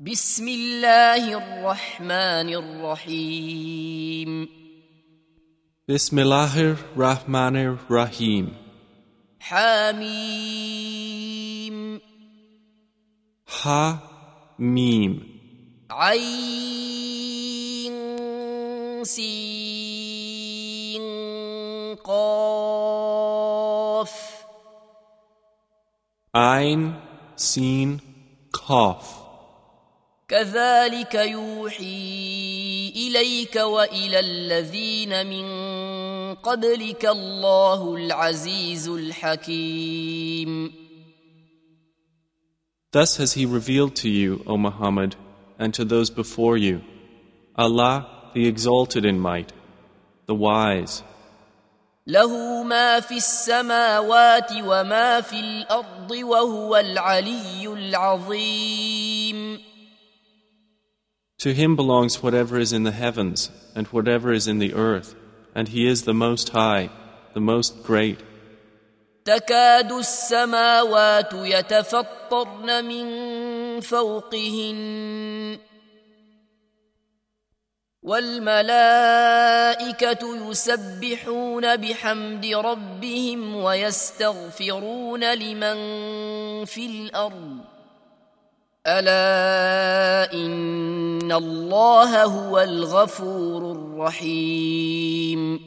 بسم الله الرحمن الرحيم. بسم الله الرحمن الرحيم حميم. ح ميم عين سين قاف. عين سين قاف. كذلك يوحي إليك وإلى الذين من قبلك الله العزيز الحكيم Thus has He revealed to you, O Muhammad, and to those before you, Allah, the exalted in might, the wise. له ما في السماوات وما في الأرض وهو العلي العظيم To Him belongs whatever is in the heavens and whatever is in the earth, and He is the Most High, the Most Great. تكاد السماوات يتفطرن من فوقهن والملائكه يسبحون بحمد ربهم ويستغفرون لمن في الأرض الا ان الله هو الغفور الرحيم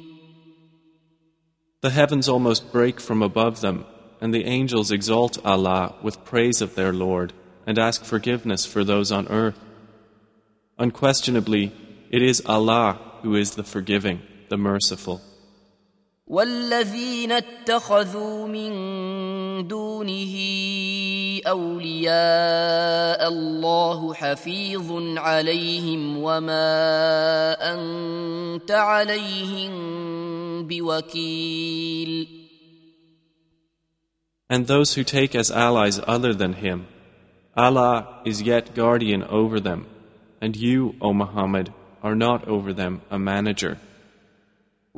The heavens almost break from above them, and the angels exalt Allah with praise of their Lord and ask forgiveness for those on earth. Unquestionably, it is Allah who is the forgiving, the merciful. والذين اتخذوا من دونه اولياء الله حفيظ عليهم وما انت عليهم بوكيل And those who take as allies other than Him, Allah is yet guardian over them, and you, O Muhammad, are not over them a manager.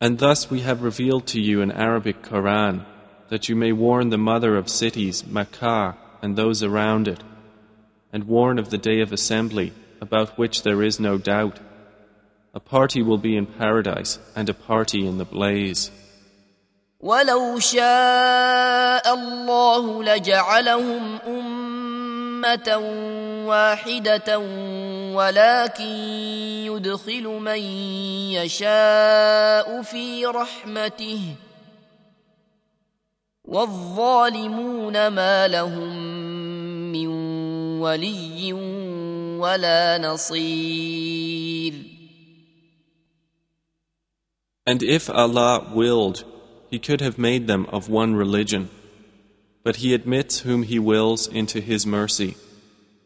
And thus we have revealed to you an Arabic Quran, that you may warn the mother of cities, Makkah, and those around it, and warn of the day of assembly, about which there is no doubt. A party will be in paradise, and a party in the blaze. ولو شاء الله لجعلهم أمة واحدة ولكن يدخل من يشاء في رحمته والظالمون ما لهم من ولي ولا نصير And if Allah willed, He could have made them of one religion. But He admits whom He wills into His mercy,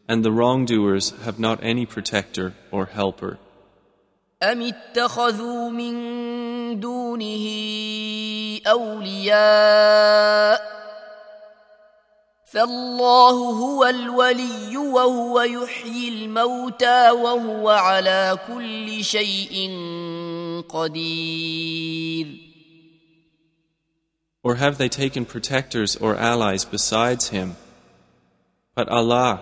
and the wrongdoers have not any protector or helper. أم اتخذوا من دونه أولياء فالله هو الولي وهو يحيي الموتى وهو على كل شيء قدير Or have they taken protectors or allies besides Him? But Allah,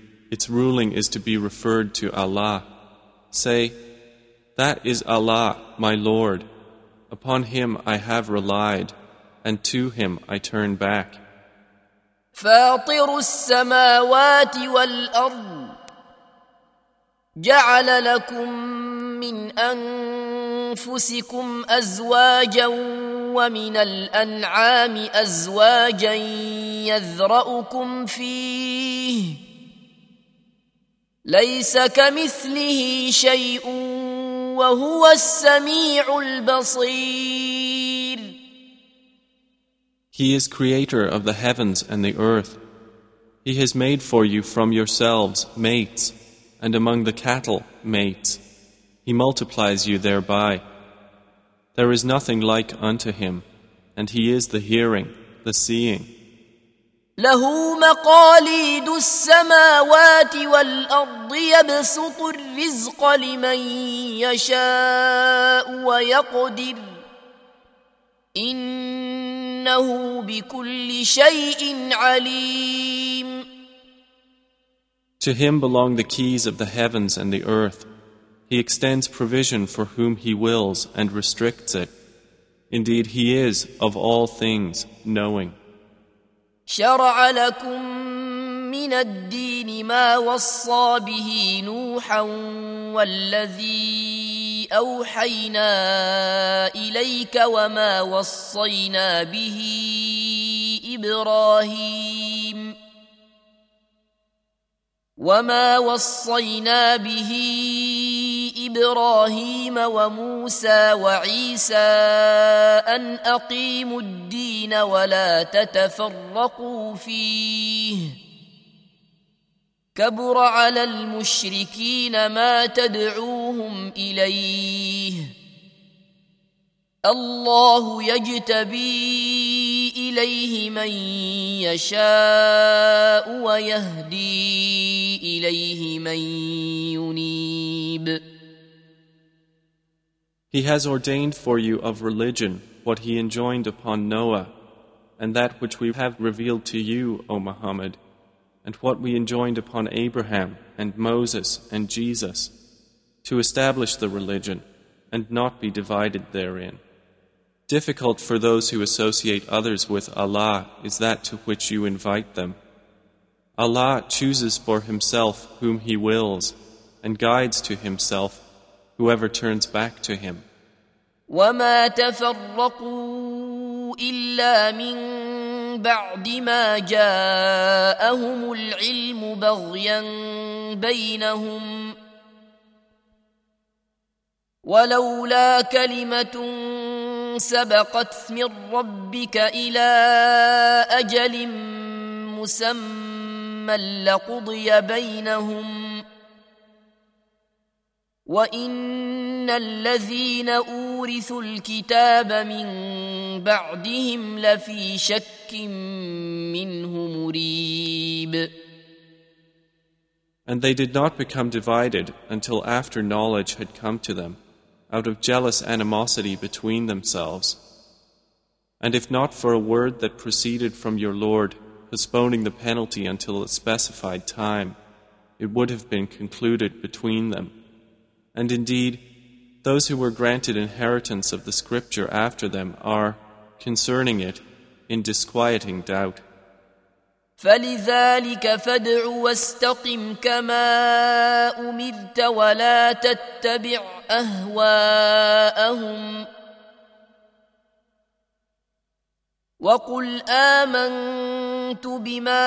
its ruling is to be referred to Allah. Say, That is Allah, my Lord. Upon Him I have relied, and to Him I turn back. فاطر السماوات والارض جعل لكم من انفسكم ازواجا ومن الانعام ازواجا يذرأكم فيه ليس كمثله شيء وهو السميع البصير He is creator of the heavens and the earth. He has made for you from yourselves mates, and among the cattle mates. He multiplies you thereby. There is nothing like unto him, and he is the hearing, the seeing. له مقاليد السماوات والارض يبسط الرزق لمن يشاء ويقدر انه بكل شيء عليم To him belong the keys of the heavens and the earth. He extends provision for whom he wills and restricts it. Indeed, he is, of all things, knowing. شرع لكم من الدين ما وصى به نوحا والذي أوحينا إليك وما وصينا به إبراهيم. وما وصينا به إبراهيم وموسى وعيسى أن أقيموا الدين ولا تتفرقوا فيه. كبر على المشركين ما تدعوهم إليه. الله يجتبي إليه من يشاء ويهدي إليه من ينيب. He has ordained for you of religion what he enjoined upon Noah, and that which we have revealed to you, O Muhammad, and what we enjoined upon Abraham and Moses and Jesus, to establish the religion and not be divided therein. Difficult for those who associate others with Allah is that to which you invite them. Allah chooses for Himself whom He wills and guides to Himself whoever turns back to Him. وما تفرقوا الا من بعد ما جاءهم العلم بغيا بينهم ولولا كلمه سبقت من ربك إلى أجل مسمى لقضي بينهم وان الذين اورثوا الكتاب من بعدهم لفي شك منه مريب And they did not become divided until after knowledge had come to them, out of jealous animosity between themselves. And if not for a word that proceeded from your Lord, postponing the penalty until a specified time, it would have been concluded between them. And indeed, those who were granted inheritance of the scripture after them are, concerning it, in disquieting doubt. فلذلك فادع واستقم كما امرت ولا تتبع اهواءهم وقل امنت بما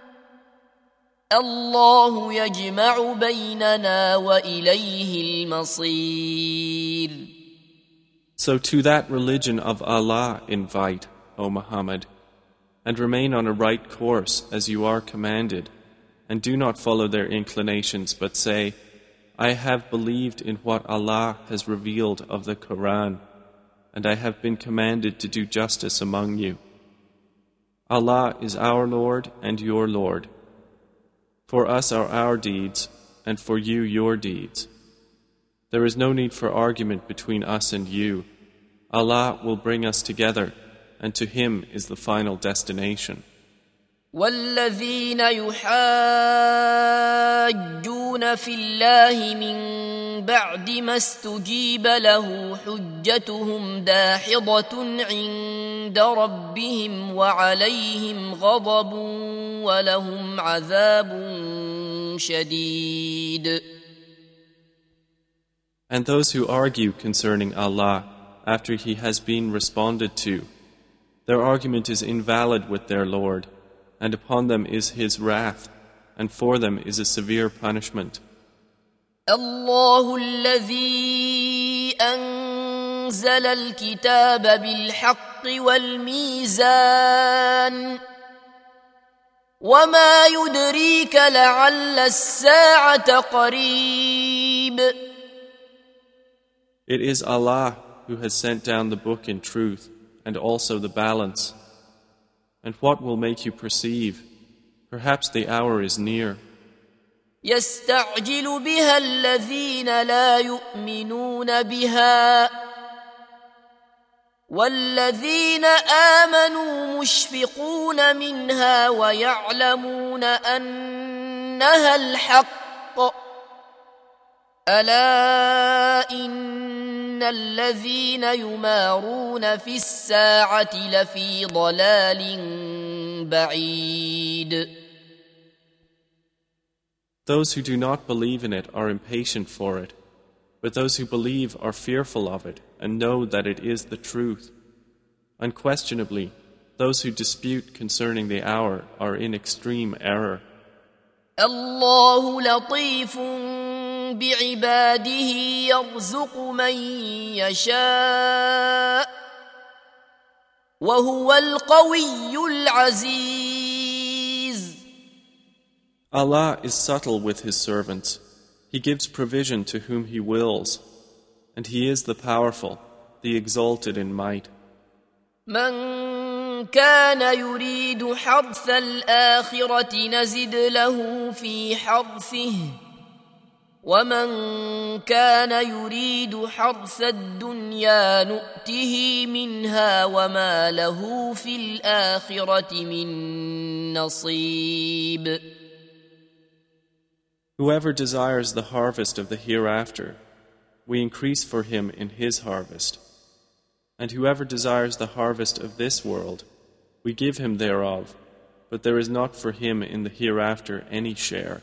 الله يجمع بيننا واليه المصير So to that religion of Allah invite, O Muhammad, and remain on a right course as you are commanded, and do not follow their inclinations, but say, I have believed in what Allah has revealed of the Quran, and I have been commanded to do justice among you. Allah is our Lord and your Lord. For us are our deeds, and for you your deeds. There is no need for argument between us and you. Allah will bring us together, and to Him is the final destination. والذين يحاجون في الله من بعد ما استجيب له حجتهم داحضة عند ربهم وعليهم غضب ولهم عذاب شديد And those who argue concerning Allah after He has been responded to, their argument is invalid with their Lord, and upon them is His wrath, and for them is a severe punishment. الله الذي أنزل الكتاب بالحق والميزان وما يدريك لعل الساعة قريب It is Allah who has sent down the book in truth and also the balance. And what will make you perceive? Perhaps the hour is near. يستعجل بها الذين لا يؤمنون بها والذين امنوا مشفقون منها ويعلمون انها الحق الا ان الذين يمارون في الساعه لفي ضلال بعيد Those who do not believe in it are impatient for it, but those who believe are fearful of it and know that it is the truth. Unquestionably, those who dispute concerning the hour are in extreme error. الله لطيف بعباده يرزق من يشاء وهو القوي العزيز Allah is subtle with His servants. He gives provision to whom He wills, and He is the powerful, the exalted in might. من كان يريد حرث الآخرة نزد له في حرثه ومن كان يريد حرث الدنيا نؤته منها وما له في الآخرة من نصيب Whoever desires the harvest of the hereafter, we increase for him in his harvest. And whoever desires the harvest of this world, we give him thereof, but there is not for him in the hereafter any share.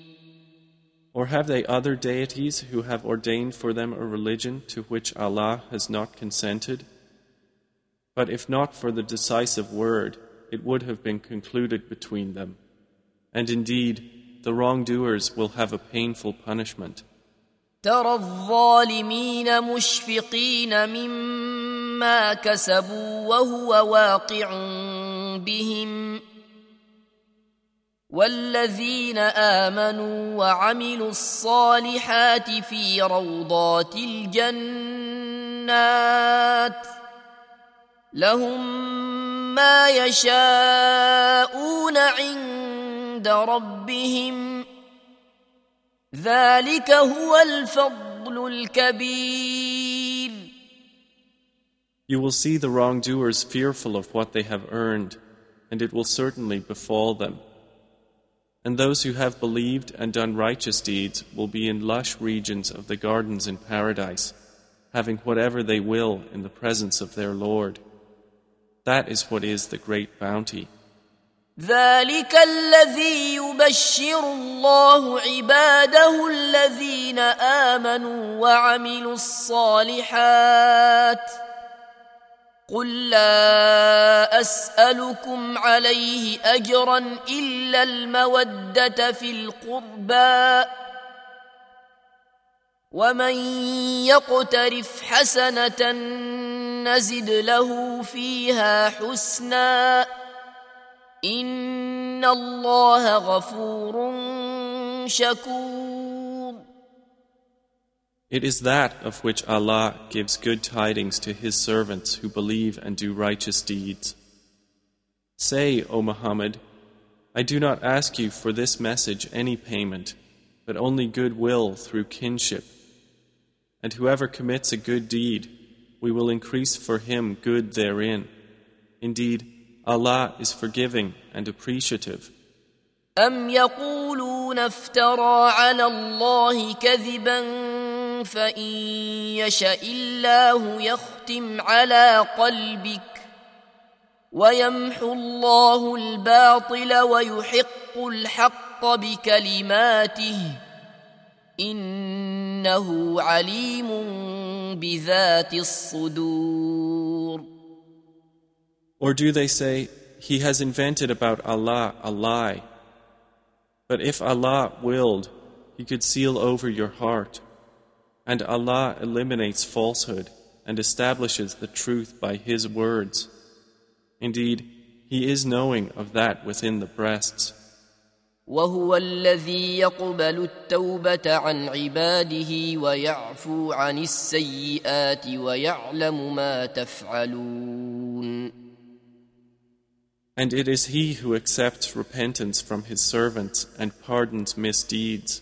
Or have they other deities who have ordained for them a religion to which Allah has not consented? But if not for the decisive word, it would have been concluded between them. And indeed, the wrongdoers will have a painful punishment. ترى الظالمين مشفقين مما كسبوا وهو واقع بهم والذين امنوا وعملوا الصالحات في روضات الجنات لهم ما يشاءون عند ربهم ذلك هو الفضل الكبير You will see the wrongdoers fearful of what they have earned, and it will certainly befall them. And those who have believed and done righteous deeds will be in lush regions of the gardens in paradise, having whatever they will in the presence of their Lord. That is what is the great bounty. ذلك الذي يبشر الله عباده الذين امنوا وعملوا الصالحات قل لا اسالكم عليه اجرا الا الموده في القربى ومن يقترف حسنه نزد له فيها حسنا ان الله غفور شكور It is that of which Allah gives good tidings to His servants who believe and do righteous deeds. Say, O Muhammad, I do not ask you for this message any payment, but only goodwill through kinship. And whoever commits a good deed, we will increase for him good therein. Indeed, Allah is forgiving and appreciative. أم يقولون افترى على الله كذبا فإن يشأ الله يختم على قلبك ويمحو الله الباطل ويحق الحق بكلماته إنه عليم بذات الصدور Or do they say, He has invented about Allah a lie? But if Allah willed, He could seal over your heart. And Allah eliminates falsehood and establishes the truth by His words. Indeed, He is knowing of that within the breasts. وهو الذي يقبل التوبة عن عباده ويعفو عن السيئات ويعلم ما تفعلون. And it is He who accepts repentance from His servants and pardons misdeeds,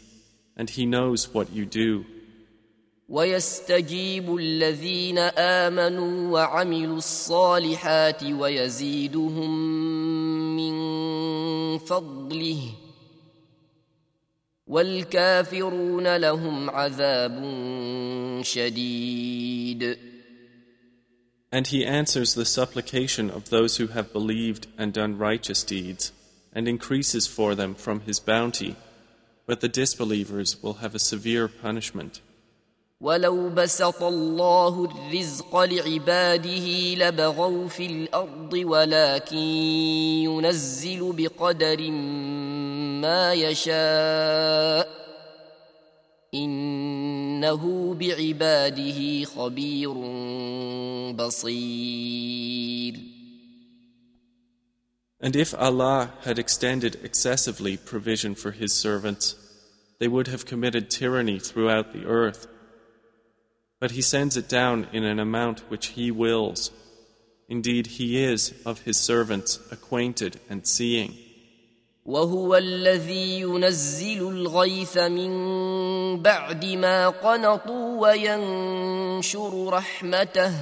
and He knows what you do. ويستجيب الذين امنوا وعملوا الصالحات ويزيدهم من فضله والكافرون لهم عذاب شديد And he answers the supplication of those who have believed and done righteous deeds, and increases for them from his bounty, but the disbelievers will have a severe punishment. ولو بسط الله الرزق لعباده لبغوا في الأرض ولكن ينزل بقدر ما يشاء انه بعباده خبير بصير And if Allah had extended excessively provision for His servants, they would have committed tyranny throughout the earth. But He sends it down in an amount which He wills. Indeed, He is of His servants acquainted and seeing. وهو الذي ينزل الغيث من بعد ما قنطوا وينشر رحمته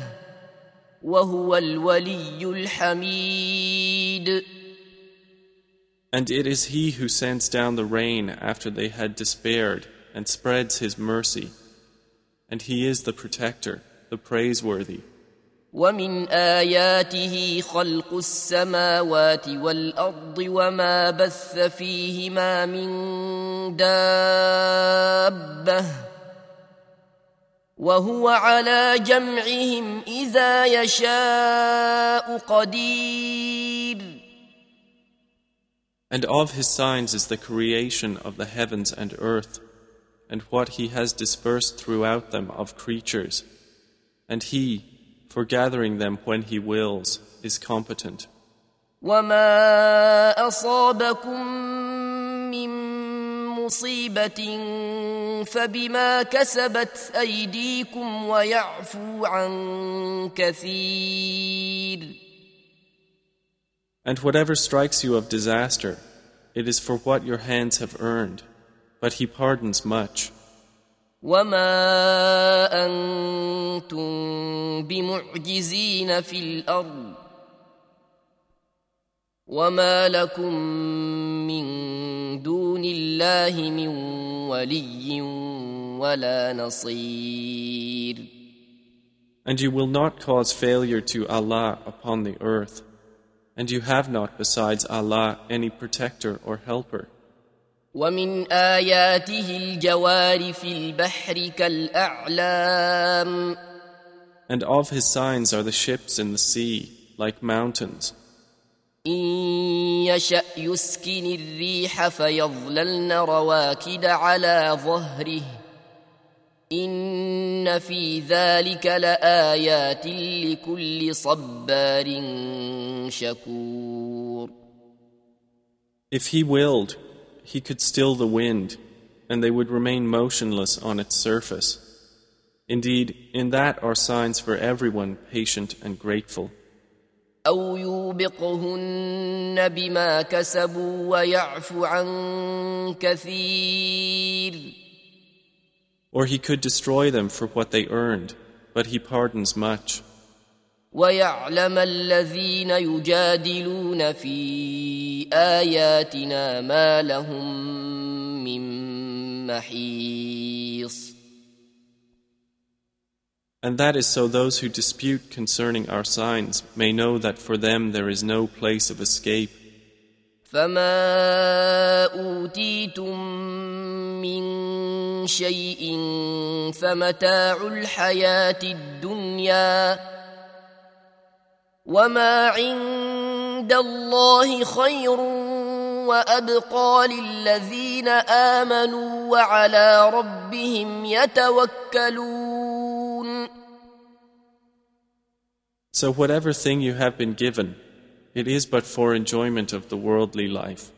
وهو الولي الحميد And it is He who sends down the rain after they had despaired and spreads His mercy. And He is the protector, the praiseworthy. ومن آياته خلق السماوات والأرض وما بث فيهما من دابة وهو على جمعهم إذا يشاء قدير And of His signs is the creation of the heavens and earth, and what He has dispersed throughout them of creatures. And He, for gathering them when He wills, is competent. وما أصابكم من مصيبة فبما كسبت أيديكم ويعفو عن كثير And whatever strikes you of disaster, it is for what your hands have earned, but He pardons much. وما أنتم بمعجزين في الأرض وما لكم من دون الله من ولي ولا نصير And you will not cause failure to Allah upon the earth, and you have not besides Allah any protector or helper. ومن آياته الجوار في البحر كالأعلام. And of His signs are the ships in the sea, like mountains. إن يشأ يسكن الريح فيظللن رواكد على ظهره. إن في ذلك لآيات لكل صبار شكور. If he willed, he could still the wind, and they would remain motionless on its surface. Indeed, in that are signs for everyone patient and grateful. أو يوبقهن بما كسبوا ويعفو عن كثير Or he could destroy them for what they earned, but he pardons much. ويعلم الذين يجادلون في آياتنا ما لهم من محيص And that is so those who dispute concerning our signs may know that for them there is no place of escape. فما أوتيتم من شيء فمتاع الحياة الدنيا وما عند الله خير وأبقى للذين آمنوا وعلى ربهم يتوكلون So whatever thing you have been given, it is but for enjoyment of the worldly life.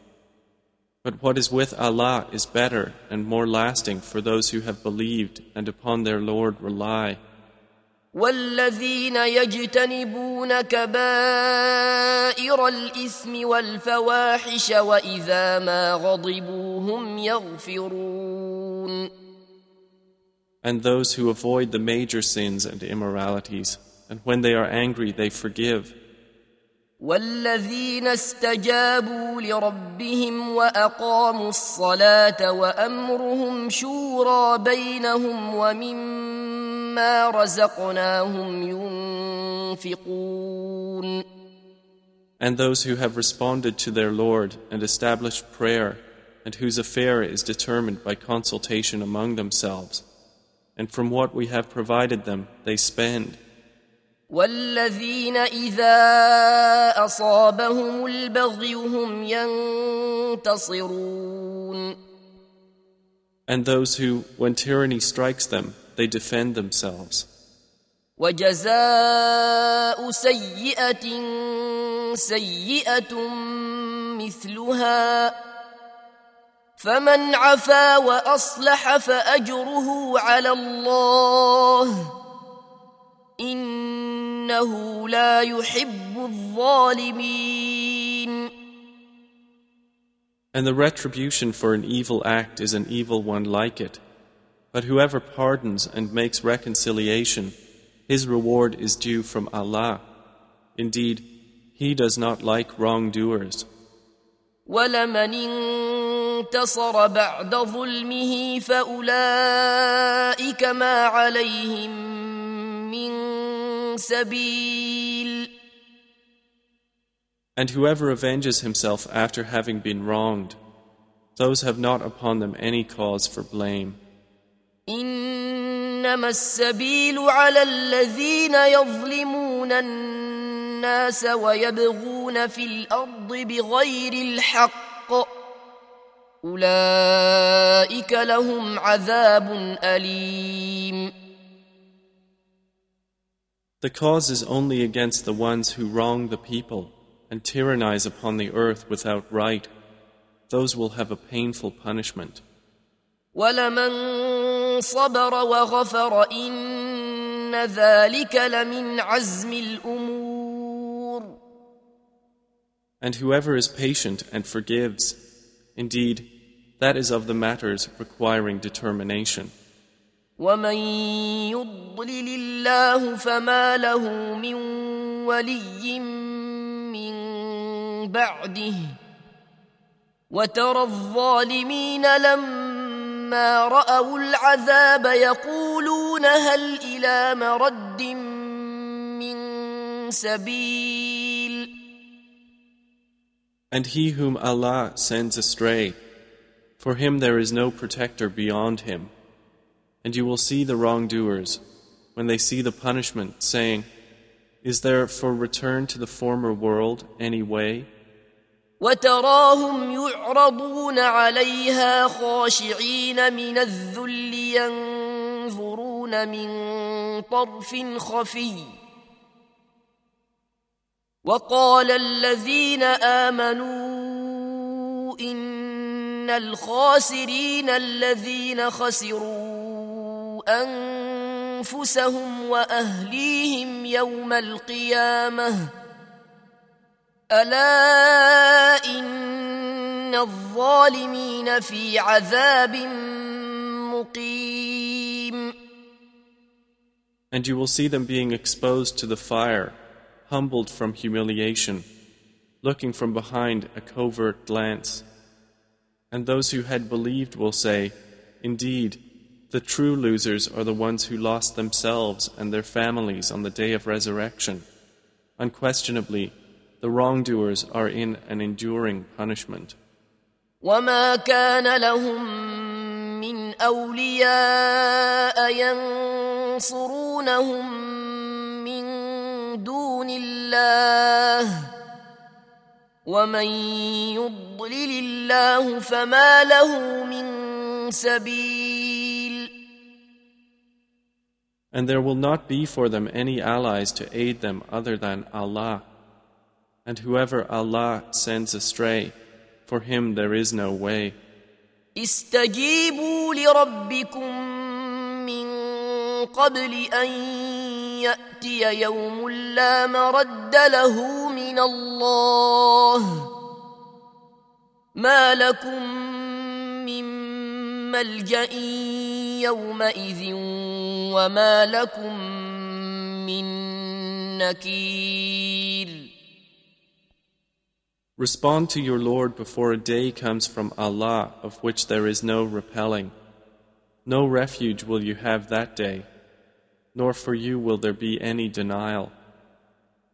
But what is with Allah is better and more lasting for those who have believed and upon their Lord rely. والذين يجتنبون كبائر الإثم والفواحش وإذا ما غضبوا هم يغفرون And those who avoid the major sins and immoralities, and when they are angry they forgive. والذين استجابوا لربهم وأقاموا الصلاة وأمرهم شورى بينهم ومما رزقناهم ينفقون And those who have responded to their Lord and established prayer, and whose affair is determined by consultation among themselves. And from what we have provided them, they spend. والذين إذا أصابهم البغي هم ينتصرون. And those who, when tyranny strikes them, they defend themselves. وجزاء سيئة سيئة مثلها. فمن عفا وأصلح فأجره على الله. إنه لا يحب الظالمين And the retribution for an evil act is an evil one like it. But whoever pardons and makes reconciliation, his reward is due from Allah. Indeed, He does not like wrongdoers. ولمن انتصر بعد ظلمه فأولئك ما عليهم من سبيل And whoever avenges himself after having been wronged, those have not upon them any cause for blame. إنما السبيل على الذين يظلمون الناس ويبغون في الأرض بغير الحق أولئك لهم عذاب أليم The cause is only against the ones who wrong the people and tyrannize upon the earth without right. Those will have a painful punishment. ولمن صبر وغفر إن ذلك لمن عزم الأمور And whoever is patient and forgives, indeed, that is of the matters requiring determination. ومن يضلل الله فما له من ولي من بعده وترى الظالمين لما راوا العذاب يقولون هل إلى مرد من سبيل And he whom Allah sends astray, for him there is no protector beyond him. And you will see the wrongdoers, when they see the punishment, saying, Is there for return to the former world any way? وتراهم يعرضون عليها خاشعين من الذل ينظرون من طرف خفي وقال الذين امنوا ان الخاسرين الذين خسروا انفسهم واهليهم يوم القيامه الا ان الظالمين في عذاب مقيم And you will see them being exposed to the fire humbled from humiliation, looking from behind a covert glance. And those who had believed will say, Indeed, the true losers are the ones who lost themselves and their families on the day of resurrection. Unquestionably, the wrongdoers are in an enduring punishment. وما كان لهم من أولياء ينصرونهم دون الله ومن يضلل الله فما له من سبيل And there will not be for them any allies to aid them other than Allah. And whoever Allah sends astray, for him there is no way. استجيبوا لربكم من قبل أن ياتي يوم لا مرد له من الله ما لكم من ملجا يومئذ وما لكم من نكير Respond to your Lord before a day comes from Allah of which there is no repelling. No refuge will you have that day. nor for you will there be any denial.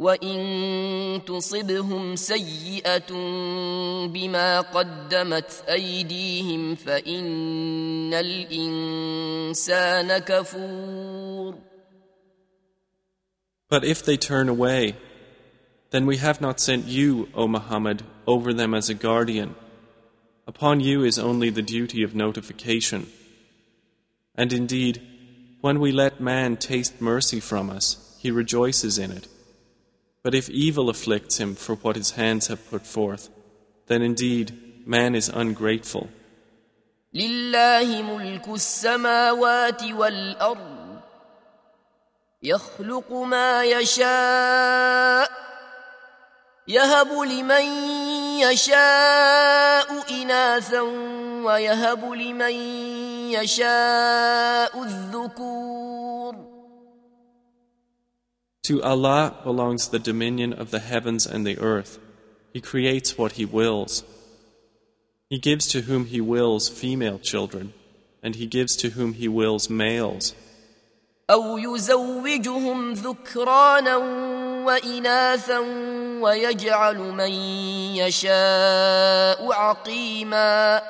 وان تصبهم سيئه بما قدمت ايديهم فان الانسان كفور But if they turn away, then we have not sent you, O Muhammad, over them as a guardian. Upon you is only the duty of notification. And indeed, when we let man taste mercy from us, he rejoices in it. But if evil afflicts him for what his hands have put forth, then indeed man is ungrateful. لله ملك السماوات والأرض يخلق ما يشاء يهب لمن يشاء إناثا ويهب لمن يشاء الذكور To Allah belongs the dominion of the heavens and the earth. He creates what He wills. He gives to whom He wills female children, and He gives to whom He wills males. أو يزوجهم ذكرانا وإناثا ويجعل من يشاء عقيما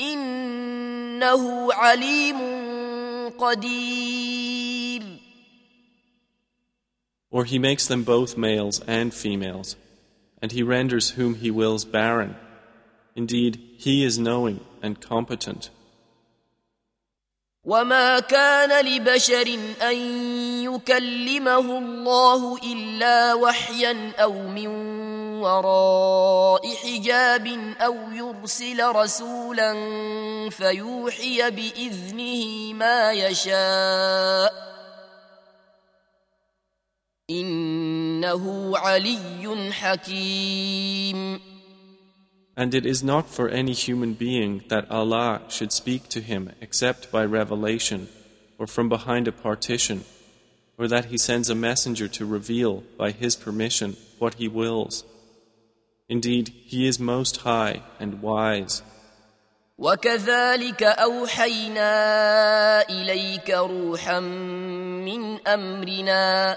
إنه عليم قدير Or he makes them both males and females, and he renders whom he wills barren. Indeed, he is knowing and competent. وما كان لبشر ان يكلمه الله الا وحيا او من وراء حجاب او يرسل رسولا فيوحي باذنه ما يشاء إنه علي حكيم And it is not for any human being that Allah should speak to him except by revelation or from behind a partition, or that He sends a messenger to reveal by His permission what He wills. Indeed, He is most high and wise. وكذلك أوحينا إليك روحا من أمرنا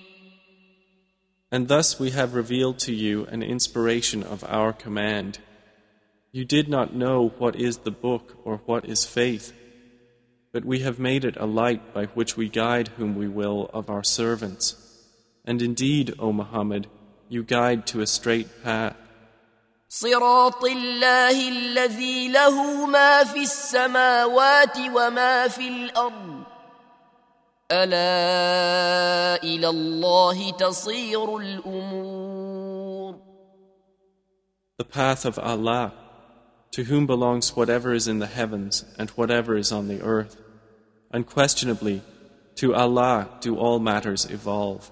And thus we have revealed to you an inspiration of our command. You did not know what is the book or what is faith, but we have made it a light by which we guide whom we will of our servants. And indeed, O Muhammad, you guide to a straight path. صراط الله الذي له ما في السماوات وما في الارض الا الى الله تصير الامور The path of Allah, to whom belongs whatever is in the heavens and whatever is on the earth. Unquestionably, to Allah do all matters evolve.